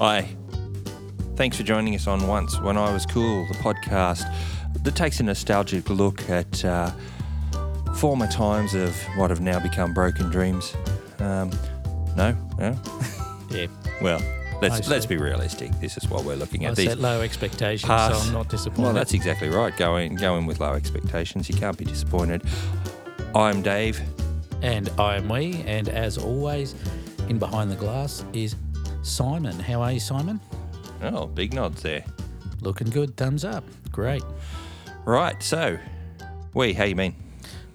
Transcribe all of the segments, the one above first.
Hi. Thanks for joining us on Once When I Was Cool, the podcast that takes a nostalgic look at uh, former times of what have now become broken dreams. Um, no? No? Yeah, Well, let's, I let's be realistic. This is what we're looking I at. These set low expectations, past- so I'm not disappointed. Well, that's exactly right. Going going with low expectations, you can't be disappointed. I'm Dave. and I am we, and as always, in behind the glass is Simon. How are you, Simon? Oh, big nods there. Looking good. Thumbs up. Great. Right, so, we, how you been?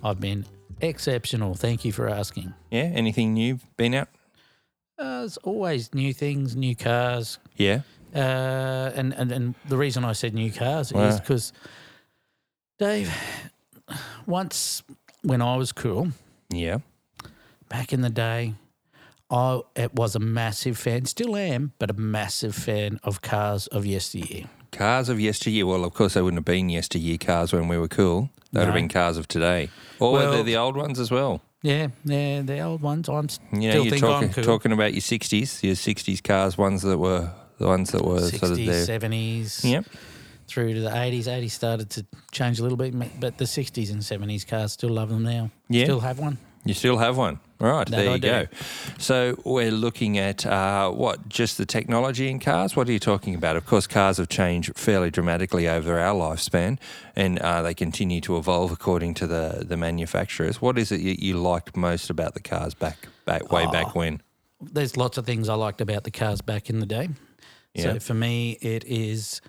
I've been exceptional. Thank you for asking. Yeah, anything new been out? Uh, there's always new things, new cars, Yeah. uh, and, and and the reason I said new cars is because Dave, once when I was cool, Yeah. back in the day, I it was a massive fan, still am, but a massive fan of cars of yesteryear. Cars of yesteryear. Well, of course, they wouldn't have been yesteryear cars when we were cool. They would have been cars of today. Or were they Well- the old ones as well? Yeah, yeah, the old ones. I'm You know, still you're think talking, I'm cool. talking about your 60s, your 60s cars, ones that were the ones that were sort of 60s, there. 70s, Yep. through to the 80s. 80s started to change a little bit, but the 60s and 70s cars still love them now. Yeah. Still have one. You still have one. Right, That there I you do. go. So we're looking at uh, what, just the technology in cars? What are you talking about? Of course, cars have changed fairly dramatically over our lifespan and uh, they continue to evolve according to the, the manufacturers. What is it you, you liked most about the cars back, back way back Oh. when? There's lots of things I liked about the cars back in the day. Yeah. So for me, it is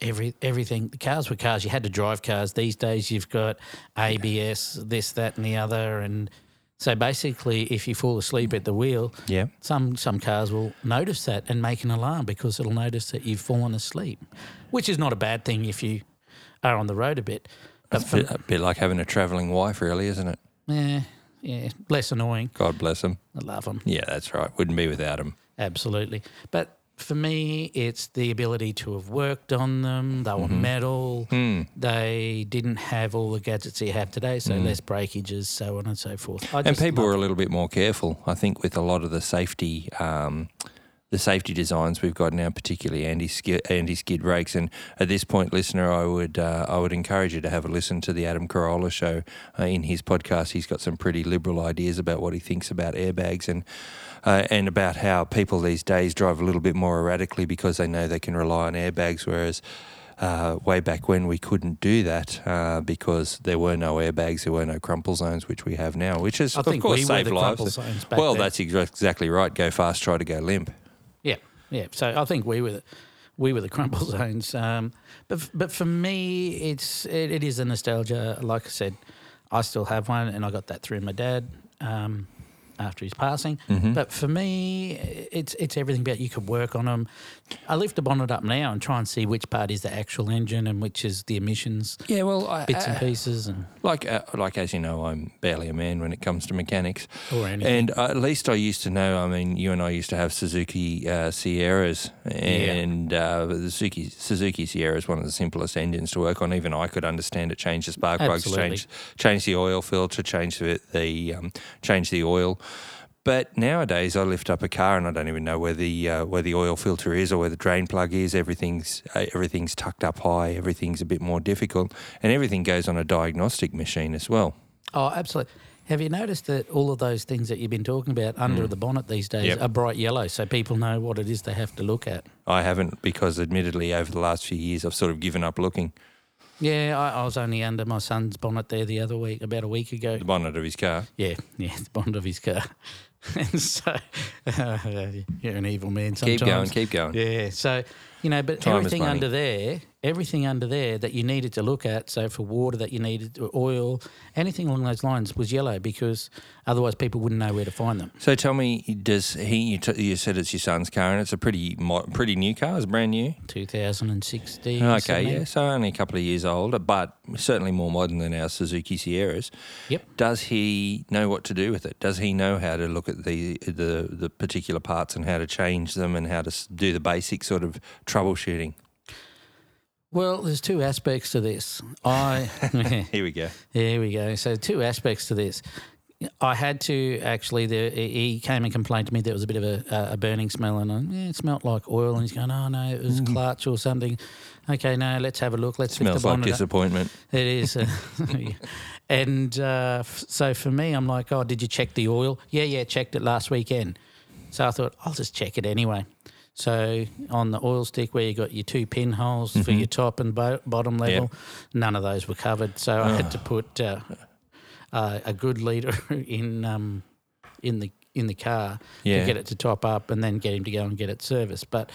every everything. The cars were cars. You had to drive cars. These days, you've got ABS, this, that, and the other, and so basically, if you fall asleep at the wheel, Yeah. some some cars will notice that and make an alarm because it'll notice that you've fallen asleep, which is not a bad thing if you are on the road a bit. But A bit, a bit like having a travelling wife, really, isn't it? yeah, yeah, less annoying. God bless them. I love them. Yeah, that's right. Wouldn't be without them. Absolutely. But for me, it's the ability to have worked on them. They were metal. Hmm. They didn't have all the gadgets you have today, so less breakages, so on and so forth. I And people were a little bit more careful, I think, with a lot of the safety, um, the safety designs we've got now, particularly anti anti skid brakes. And at this point, listener, I would uh, I would encourage you to have a listen to the Adam Carolla show. Uh, in his podcast, he's got some pretty liberal ideas about what he thinks about airbags and. Uh, and about how people these days drive a little bit more erratically because they know they can rely on airbags, whereas uh, way back when we couldn't do that uh, because there were no airbags, there were no crumple zones, which we have now, which is I of course we saved the lives. well, then. that's ex- exactly right. Go fast, try to go limp. Yeah. So I think we were the, we were the crumple zones. Um, but but for me, it's it, it is a nostalgia. Like I said, I still have one, and I got that through my dad. Um, after his passing, Mm-hmm. but for me, it's it's everything about you could work on them. I lift the bonnet up now and try and see which part is the actual engine and which is the emissions Yeah, well, I, bits and pieces and like uh, like as you know, I'm barely a man when it comes to mechanics. or anything. And uh, at least I used to know. I mean, you and I used to have Suzuki uh, Sierras, and uh, the Suzuki Suzuki Sierra is one of the simplest engines to work on. Even I could understand it. Change the spark plugs, change change the oil filter, change the, the um, change the oil. But nowadays, I lift up a car and I don't even know where the uh, where the oil filter is or where the drain plug is. Everything's uh, everything's tucked up high. Everything's a bit more difficult, and everything goes on a diagnostic machine as well. oh, absolutely. Have you noticed that all of those things that you've been talking about under the bonnet these days Mm. Yep. are bright yellow, so people know what it is they have to look at? I haven't because, admittedly, over the last few years, I've sort of given up looking. Yeah, I, I was only under my son's bonnet there the other week, about a week ago. The bonnet of his car. Yeah, yeah, the bonnet of his car. and so you're an evil man sometimes. Keep going, keep going. Yeah, so you know, but Time everything under there, everything under there that you needed to look at. So for water that you needed, or oil, anything along those lines was yellow because otherwise people wouldn't know where to find them. So tell me, does he? You, t- you said it's your son's car, and it's a pretty mo- pretty new car. It's brand new. 2016. Okay, yeah, so only a couple of years old, but certainly more modern than our Suzuki Sierras. Yep. Does he know what to do with it? Does he know how to look at the the, the particular parts and how to change them and how to do the basic sort of troubleshooting? Well, there's two aspects to this. I Here we go. There we go. So two aspects to this. I had to actually. The, he came and complained to me there was a bit of a, a burning smell, and I, yeah, it smelled like oil. And he's going, "Oh no, it was clutch or something." Okay, no, let's have a look. Let's lift Smells the like bonnet up. disappointment. It is. and uh, f- so for me, I'm like, oh, did you check the oil? Yeah, yeah, checked it last weekend. So I thought, I'll just check it anyway. So on the oil stick where you got your two pinholes for your top and bo- bottom level, none of those were covered. So I had to put uh, uh, a good leader in um, in the in the car Yeah. to get it to top up, and then get him to go and get it serviced. But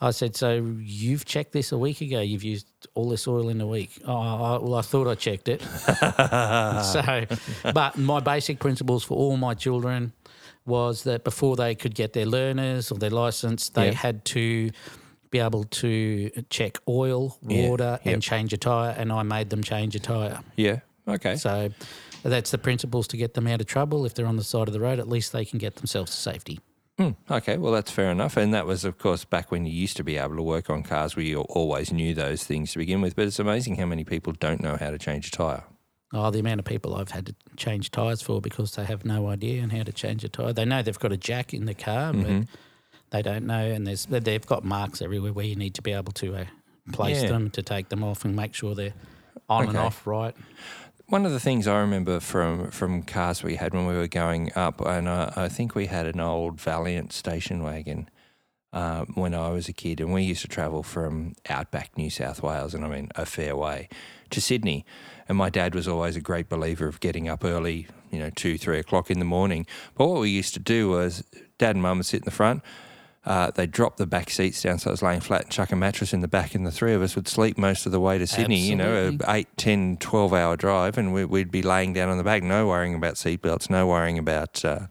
I said, so you've checked this a week ago. You've used all this oil in a week. Oh, I, well, I thought I checked it. so, but my basic principles for all my children was that before they could get their learners or their license, they Yeah. had to be able to check oil, Yeah, water, yep. and change a tire. And I made them change a tire. Yeah. Okay. So that's the principles to get them out of trouble. If they're on the side of the road, at least they can get themselves to safety. Hmm, okay, well, that's fair enough. And that was, of course, back when you used to be able to work on cars where you always knew those things to begin with. But it's amazing how many people don't know how to change a tyre. Oh, the amount of people I've had to change tyres for because they have no idea on how to change a tyre. They know they've got a jack in the car, Mm-hmm. but they don't know. And there's they've got marks everywhere where you need to be able to uh, place Yeah. them to take them off and make sure they're on and off right. One of the things I remember from, from cars we had when we were going up, and I, I think we had an old Valiant station wagon uh, when I was a kid, and we used to travel from outback New South Wales, and I mean a fair way, to Sydney. And my dad was always a great believer of getting up early, you know, two, three o'clock in the morning. But what we used to do was dad and mum would sit in the front. Uh, they'd drop the back seats down so I was laying flat and chuck a mattress in the back, and the three of us would sleep most of the way to Sydney, you know, Absolutely. a 8, 10, 12 hour drive, and we, we'd be laying down on the back, no worrying about seatbelts, no worrying about uh,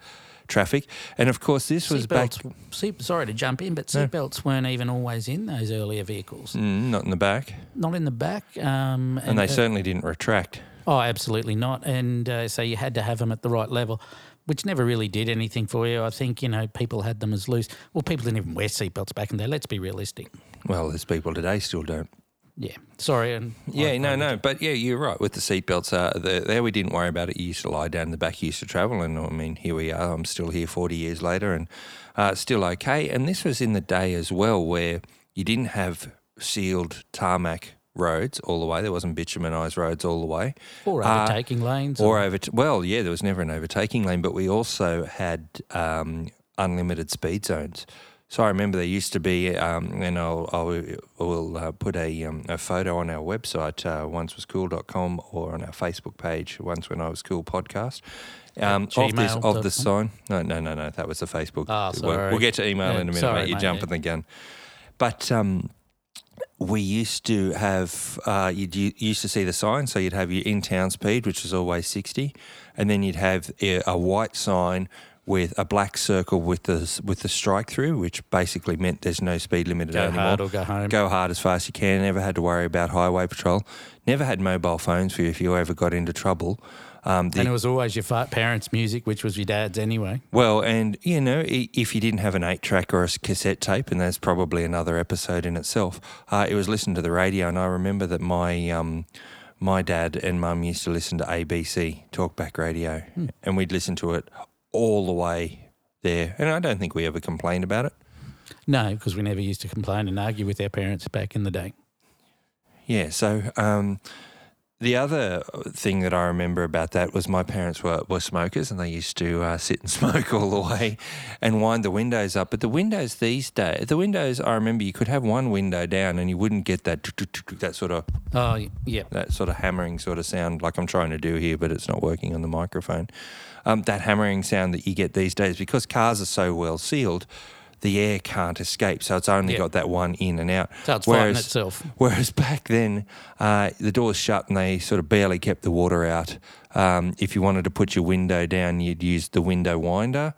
traffic. And of course, this was back. Seatbelts, seat, sorry to jump in, but seatbelts weren't even always in those earlier vehicles. Mm, not in the back, Not in the back. Um, and they uh, certainly didn't retract. Oh, absolutely not. And uh, so you had to have them at the right level, which never really did anything for you. I think, you know, people had them as loose. Well, people didn't even wear seatbelts back in there. Let's be realistic. Well, there's people today still don't. Yeah. Sorry. And Yeah, no, no, but yeah, you're right. With the seatbelts, uh, the, there we didn't worry about it. You used to lie down in the back, you used to travel, and I mean, here we are. I'm still here 40 years later, and uh, still okay. And this was in the day as well where you didn't have sealed tarmac roads all the way. There wasn't bitumenized roads all the way. Or Uh, overtaking lanes. Or over, well, yeah, there was never an overtaking lane, but we also had um, unlimited speed zones. So I remember there used to be, um, and I'll, I'll we'll uh, put a, um, a photo on our website, uh, oncewascool.com, or on our Facebook page, Once When I Was Cool podcast. Um, of, this, of the sign. No, no, no, no. That was the Facebook. We'll- sorry. We'll get to email Yeah, in a minute, sorry, mate. You're mate, jumping yeah. the gun. But um, we used to have uh, you'd, you used to see the sign, so you'd have your in-town speed, which was always sixty, and then you'd have a, a white sign with a black circle with the with the strike through, which basically meant there's no speed limit go anymore. hard or go home. Go hard as fast as you can. Never had to worry about highway patrol. Never had mobile phones for you if you ever got into trouble. Um, the, and it was always your fa- parents' music, which was your dad's anyway. well, and you know, if you didn't have an eight track or a cassette tape, and that's probably another episode in itself, uh, it was listened to the radio. And I remember that my um, my dad and mum used to listen to ABC talkback radio, and we'd listen to it all the way there. And I don't think we ever complained about it. No, because we never used to complain and argue with our parents back in the day. Yeah. So um, the other thing that I remember about that was my parents were, were smokers and they used to uh, sit and smoke all the way and wind the windows up. But the windows these days, the windows, I remember you could have one window down and you wouldn't get that that sort of Oh, yeah. that sort of hammering sort of sound like I'm trying to do here, but it's not working on the microphone. Um, that hammering sound that you get these days because cars are so well sealed. The air can't escape, so it's only Yeah. got that one in and out. So it's fighting itself. Whereas back then, uh, the doors shut and they sort of barely kept the water out. Um, if you wanted to put your window down, you'd use the window winder.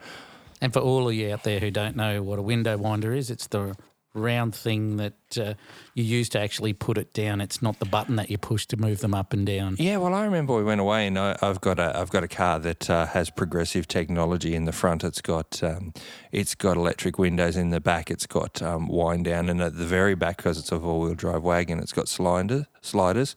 And for all of you out there who don't know what a window winder is, it's the round thing that uh, you use to actually put it down. It's not the button that you push to move them up and down. Yeah, well, I remember we went away, and I, I've got a I've got a car that uh, has progressive technology in the front. It's got um, it's got electric windows in the back. It's got um, wind down, and at the very back, because it's a four wheel drive wagon, it's got sliders sliders.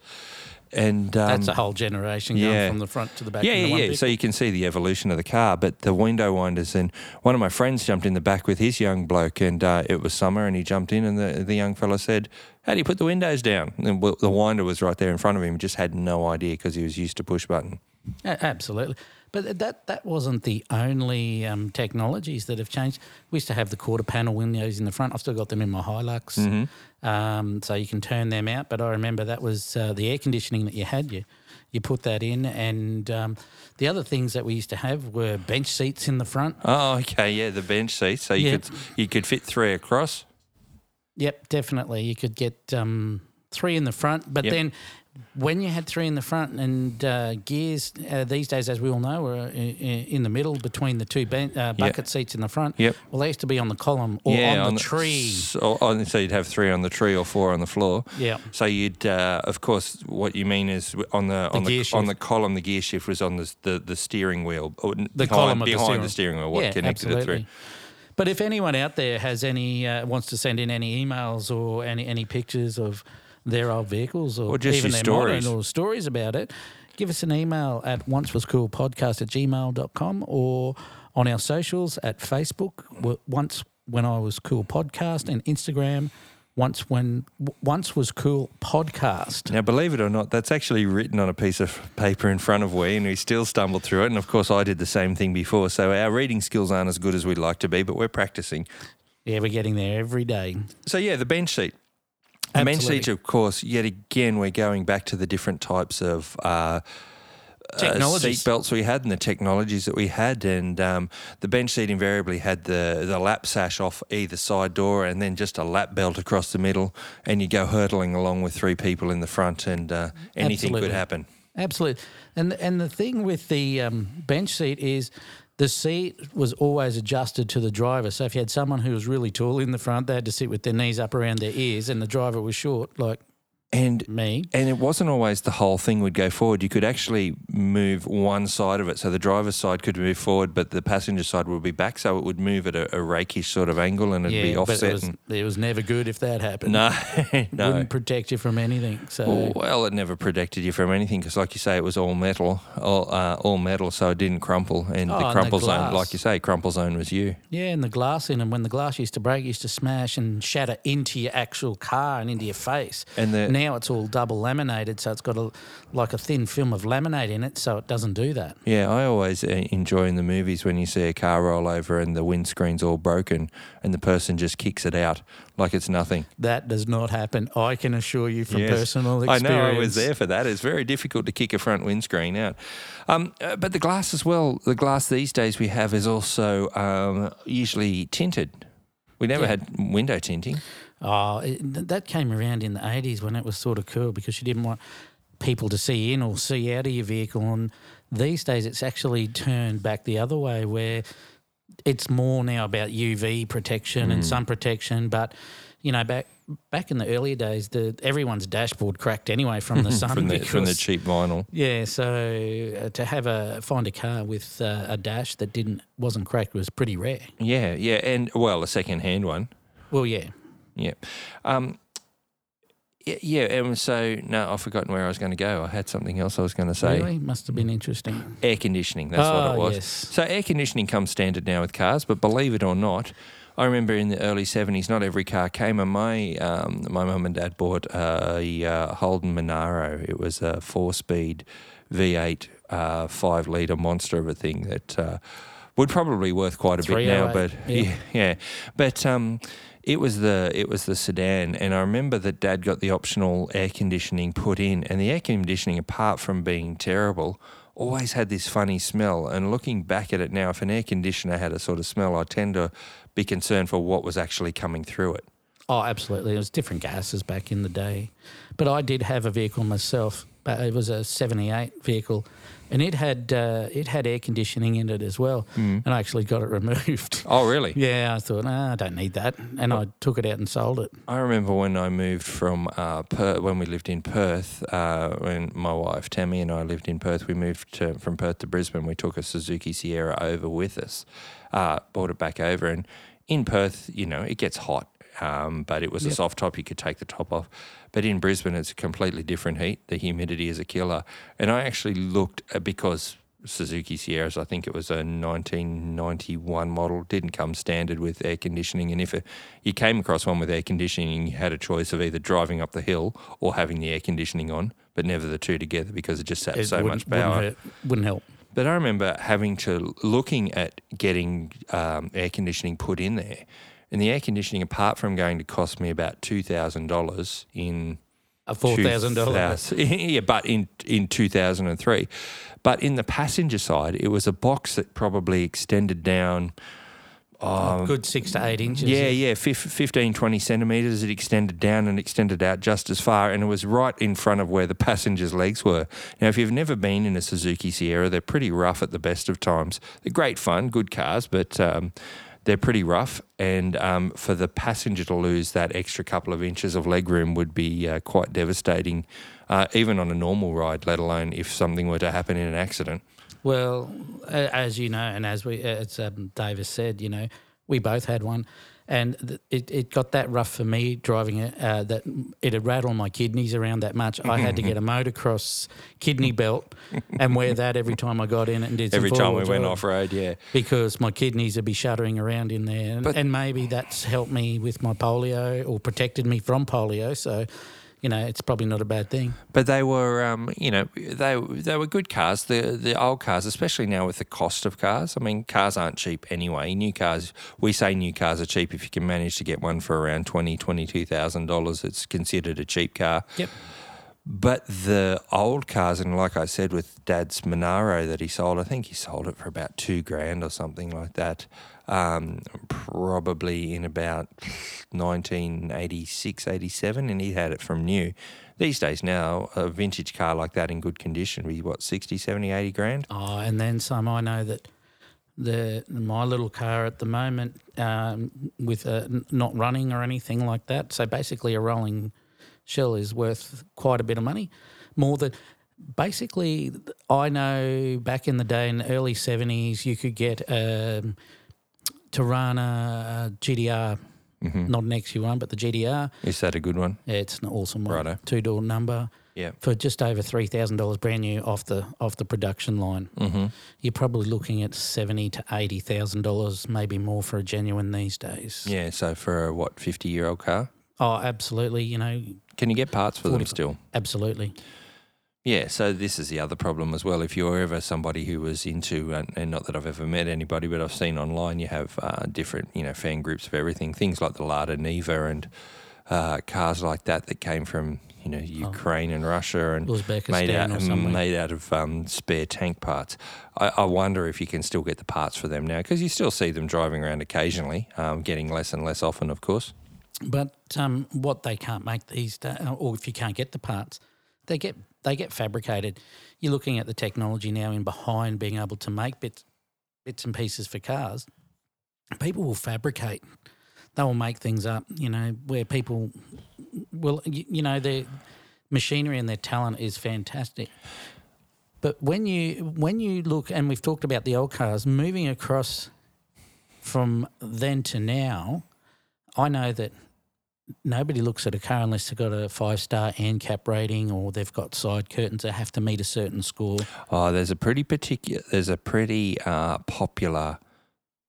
And um, That's a whole generation yeah. going from the front to the back. yeah, yeah, yeah. So you can see the evolution of the car, but the window winders. And one of my friends jumped in the back with his young bloke, and uh, it was summer, and he jumped in, and the the young fella said, "How do you put the windows down?" And the winder was right there in front of him, just had no idea because he was used to push button. Absolutely. But that that wasn't the only um, technologies that have changed. We used to have the quarter panel windows in the front. I've still got them in my Hilux, Mm-hmm. Um, so you can turn them out. But I remember that was uh, the air conditioning that you had. You you put that in, and um, the other things that we used to have were bench seats in the front. Oh, okay, yeah, the bench seats, so you Yeah. could you could fit three across. Yep, definitely. You could get um, three in the front, but Yep. then when you had three in the front and uh, gears uh, these days, as we all know, are in, in the middle between the two ben- uh, bucket seats in the front. Yep. Well, they used to be on the column or on the tree. So, on- so you'd have three on the tree or four on the floor. Yeah. So you'd, uh, of course, what you mean is on the, on the shift. on the column, the gear shift was on the the, the steering wheel, or The behind, column of the behind steering the steering wheel. What yeah, connected absolutely. it through? But if anyone out there has any uh, wants to send in any emails or any any pictures of their old vehicles or, Or just even their modern stories. or stories about it, give us an email at oncewascoolpodcast at gmail.com or on our socials at Facebook, once when I was cool podcast and Instagram, once when once was cool podcast. Now, believe it or not, that's actually written on a piece of paper in front of we, and we still stumbled through it. And of course, I did the same thing before. So our reading skills aren't as good as we'd like to be, but we're practicing. Yeah, we're getting there every day. So yeah, the bench seat. Absolutely. of course. Yet again, we're going back to the different types of. Uh, Technologies. seat belts we had and the technologies that we had, and um, the bench seat invariably had the the lap sash off either side door, and then just a lap belt across the middle, and you go hurtling along with three people in the front, and uh, anything Absolutely. could happen. Absolutely. And and the thing with the um, bench seat is the seat was always adjusted to the driver. So if you had someone who was really tall in the front, they had to sit with their knees up around their ears, and the driver was short, like And me. And it wasn't always the whole thing would go forward. You could actually move one side of it. So the driver's side could move forward, but the passenger side would be back. So it would move at a, a rakish sort of angle and it'd be Yeah, but offset. it was, and, it was never good if that happened. no, no. Wouldn't protect you from anything. So Well, it never protected you from anything because, like you say, it was all metal, all, uh, all metal, so it didn't crumple. And Oh, the and the crumple zone, like you say, crumple zone was you. yeah, and the glass in them when the glass used to break, it used to smash and shatter into your actual car and into your face. And the Now it's all double laminated, so it's got a like a thin film of laminate in it, so it doesn't do that. Yeah, I always uh, enjoy in the movies when you see a car roll over and the windscreen's all broken and the person just kicks it out like it's nothing. That does not happen. I can assure you from Yes. personal I experience. know I was there for that. It's very difficult to kick a front windscreen out. Um, uh, but the glass as well, the glass these days we have is also um, usually tinted. We never Yeah. had window tinting. Oh, it, that came around in the 80s when it was sort of cool because you didn't want people to see in or see out of your vehicle. And these days it's actually turned back the other way where it's more now about UV protection and sun protection. But, you know, back back in the earlier days, the everyone's dashboard cracked anyway from the sun. from the from the cheap vinyl. Yeah, so uh, to have a find a car with uh, a dash that didn't wasn't cracked was pretty rare. Yeah, yeah, and well, a second hand one. Well, yeah, Yeah. Um, yeah, and so no, I've forgotten where I was going to go. I had something else I was going to say. really must have been interesting. Air conditioning. That's what Oh, it was. yes. So air conditioning comes standard now with cars, but believe it or not, I remember in the early seventies, not every car came. And my um, my mum and dad bought a uh, Holden Monaro. It was a four-speed V8 uh, five liter monster of a thing that uh, would probably worth quite a bit now. But yeah. yeah, yeah. But um, it was the it was the sedan, and I remember that Dad got the optional air conditioning put in, and the air conditioning, apart from being terrible, always had this funny smell. And looking back at it now, if an air conditioner had a sort of smell, I tend to be concerned for what was actually coming through it. Oh, absolutely. It was different gases back in the day. But I did have a vehicle myself. but It was a 78 vehicle and it had uh, it had air conditioning in it as well. And I actually got it removed. Oh, really? yeah, I thought, nah, I don't need that. And I took it out and sold it. I remember when I moved from uh, Perth, when we lived in Perth, uh, when my wife Tammy and I lived in Perth, we moved to, from Perth to Brisbane. We took a Suzuki Sierra over with us, uh, brought it back over, and in Perth, you know, it gets hot. Um, but it was a soft top. You could take the top off. But in Brisbane, it's a completely different heat. The humidity is a killer. And I actually looked at, because Suzuki Sierras, I think it was a 1991 model, didn't come standard with air conditioning. And if it, you came across one with air conditioning, you had a choice of either driving up the hill or having the air conditioning on, but never the two together because it just sat It so much power. Wouldn't, hurt, wouldn't help. But I remember having to looking at getting um, air conditioning put in there, and the air conditioning, apart from going to cost me about two thousand dollars in A four thousand dollars. yeah, but in in two thousand and three, but in the passenger side, it was a box that probably extended down. Um, Good six to eight inches. yeah, yeah, fif- 15, 20 centimetres. It extended down and extended out just as far, and it was right in front of where the passengers' legs were. Now, if you've never been in a Suzuki Sierra, they're pretty rough at the best of times. They're great fun, good cars, but um, they're pretty rough. And um, for the passenger to lose that extra couple of inches of legroom would be uh, quite devastating, uh, even on a normal ride, let alone if something were to happen in an accident. Well, as you know, and as we, as um, Davis said, you know, we both had one, and th- it, it got that rough for me driving it uh, that it had rattled my kidneys around that much. I had to get a motocross kidney belt and wear that every time I got in it and did some Every time we went drive off road, yeah. because my kidneys would be shuddering around in there, and, and maybe that's helped me with my polio or protected me from polio. So, you know, it's probably not a bad thing. But they were, um, you know, they they were good cars. The the old cars, especially now with the cost of cars. I mean, cars aren't cheap anyway. New cars, we say new cars are cheap if you can manage to get one for around twenty twenty two thousand dollars. It's considered a cheap car. Yep. But the old cars, and like I said, with Dad's Monaro that he sold, I think he sold it for about two grand or something like that. Um, probably in about 1986, 87, and he had it from new. These days now, a vintage car like that in good condition would be what, 60, 70, 80 grand? Oh, and then some. I know that the my little car at the moment, um, with n- not running or anything like that. So basically, a rolling shell is worth quite a bit of money, more than. Basically, I know back in the day in the early seventies, you could get um, Torana uh, GTR, Mm-hmm. not an XU1, but the GTR. Is that a good one? Yeah, it's an awesome one, Righto. two door number Yeah. for just over three thousand dollars, brand new off the off the production line. Mm-hmm. You're probably looking at seventy to eighty thousand dollars, maybe more for a genuine these days. Yeah, so for a, what, 50 year old car? Oh, absolutely. You know, Can you get parts for them still? absolutely. Yeah, so this is the other problem as well. If you're ever somebody who was into, and, and not that I've ever met anybody, but I've seen online, you have uh, different, you know, fan groups of everything. Things like the Lada Niva and uh, cars like that that came from, you know, Ukraine and Russia and made out made out of um, spare tank parts. I, I wonder if you can still get the parts for them now because you still see them driving around occasionally, um, getting less and less often, of course. But um, what they can't make these days, or if you can't get the parts, they get they get fabricated. You're looking at the technology now in behind being able to make bits bits and pieces for cars. People will fabricate. They will make things up. You know where people will. You, you know their machinery and their talent is fantastic. But when you when you look, and we've talked about the old cars moving across from then to now, I know that nobody looks at a car unless they've got a five star ANCAP rating or they've got side curtains that have to meet a certain score. Oh, there's a pretty particular. There's a pretty uh, popular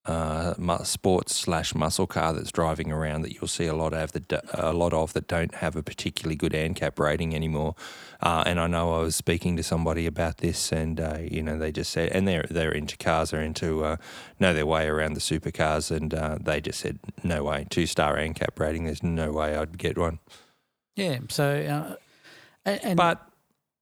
uh, sports slash muscle car that's driving around that you'll see a lot of that a lot of that don't have a particularly good ANCAP rating anymore. Uh, and I know I was speaking to somebody about this, and uh, you know they just said, and they're they're into cars, they're into uh, know their way around the supercars, and uh, they just said no way, two star ANCAP rating. There's no way I'd get one. Yeah. So, uh, and, and But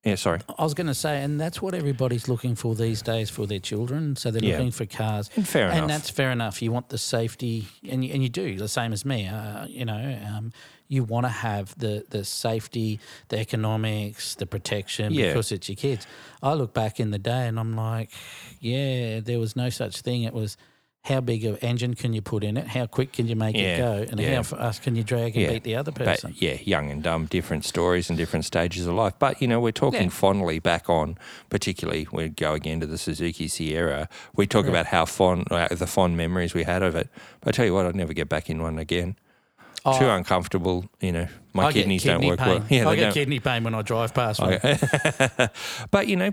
yeah, sorry. I was going to say, and that's what everybody's looking for these days for their children. So they're Yeah. looking for cars. And fair enough. And that's fair enough. You want the safety, and you, and you do the same as me. Uh, you know, um, you want to have the the safety, the economics, the protection Yeah. because it's your kids. I look back in the day, and I'm like, yeah, there was no such thing. It was how big of engine can you put in it? How quick can you make Yeah, it go? And yeah. how fast can you drag and Yeah, beat the other person? But yeah, young and dumb, different stories and different stages of life. But you know, we're talking fondly back on, particularly we go again to the Suzuki Sierra. We talk about how fond uh, the fond memories we had of it. But I tell you what, I'd never get back in one again. Oh. too Oh. uncomfortable. You know, my I kidneys kidney don't work pain. well. Yeah, I get don't. kidney pain when I drive past one. but you know,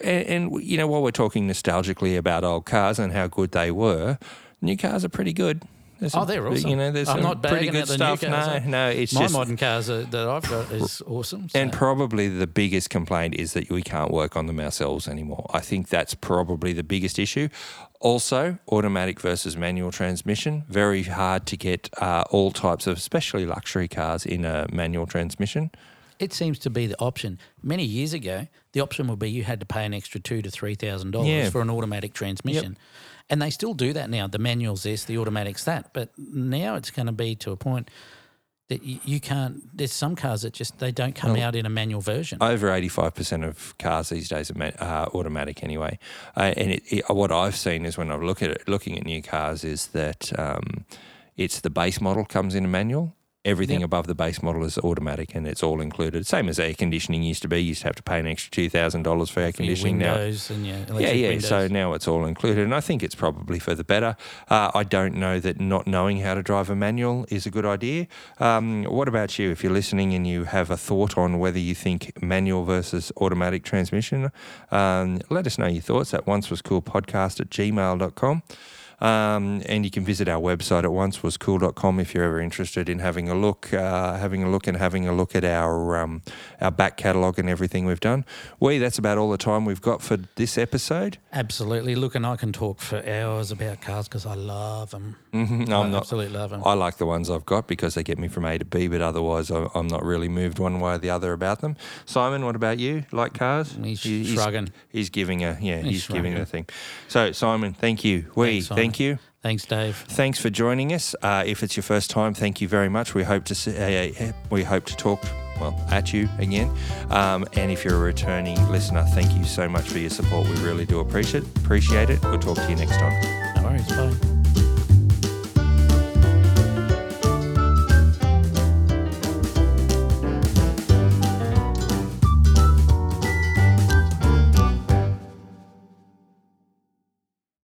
and, and you know, while we're talking nostalgically about old cars and how good they were, new cars are pretty good. There's Oh, they're awesome. You know, there's I'm not pretty good at the new stuff. cars, no, no, it's My just modern cars are, that I've got is awesome. so- and probably the biggest complaint is that we can't work on them ourselves anymore. I think that's probably the biggest issue. Also, automatic versus manual transmission. Very hard to get uh, all types of, especially luxury cars, in a manual transmission. It seems to be the option. Many years ago, the option would be you had to pay an extra two to three thousand Yeah. dollars for an automatic transmission, and they still do that now. The manual's this, the automatic's that, but now it's going to be to a point that you, you can't. There's some cars that just they don't come Well, out in a manual version. Over 85% of cars these days are ma- automatic anyway. Uh, and it, it, what I've seen is when I'm look at it, looking at new cars is that um, it's the base model comes in a manual. Everything Yep. above the base model is automatic and it's all included. Same as air conditioning used to be. You used to have to pay an extra $2,000 for air for conditioning now. and Yeah, yeah. windows. So now it's all included, and I think it's probably for the better. Uh, I don't know that not knowing how to drive a manual is a good idea. Um, what about you? If you're listening and you have a thought on whether you think manual versus automatic transmission, um, let us know your thoughts at once was cool podcast at gmail.com. Um, and you can visit our website at oncewascool.com if you're ever interested in having a look, uh, having a look, and having a look at our um, our back catalogue and everything we've done. We that's about all the time we've got for this episode. Absolutely. Look, and I can talk for hours about cars because I love them. Mhm, I I'm not. absolutely love them. I like the ones I've got because they get me from A to B, but otherwise I- I'm not really moved one way or the other about them. Simon, what about you? Like cars? He's he's, shrugging. he's giving a yeah. He's, He's giving the thing. So Simon, thank you. We Thanks, Simon. thank you. Thanks, Dave. Thanks for joining us. Uh, if it's your first time, thank you very much. We hope to see, uh, we hope to talk well at you again. Um, and if you're a returning listener, thank you so much for your support. We really do appreciate appreciate it. We'll talk to you next time. No worries. Bye.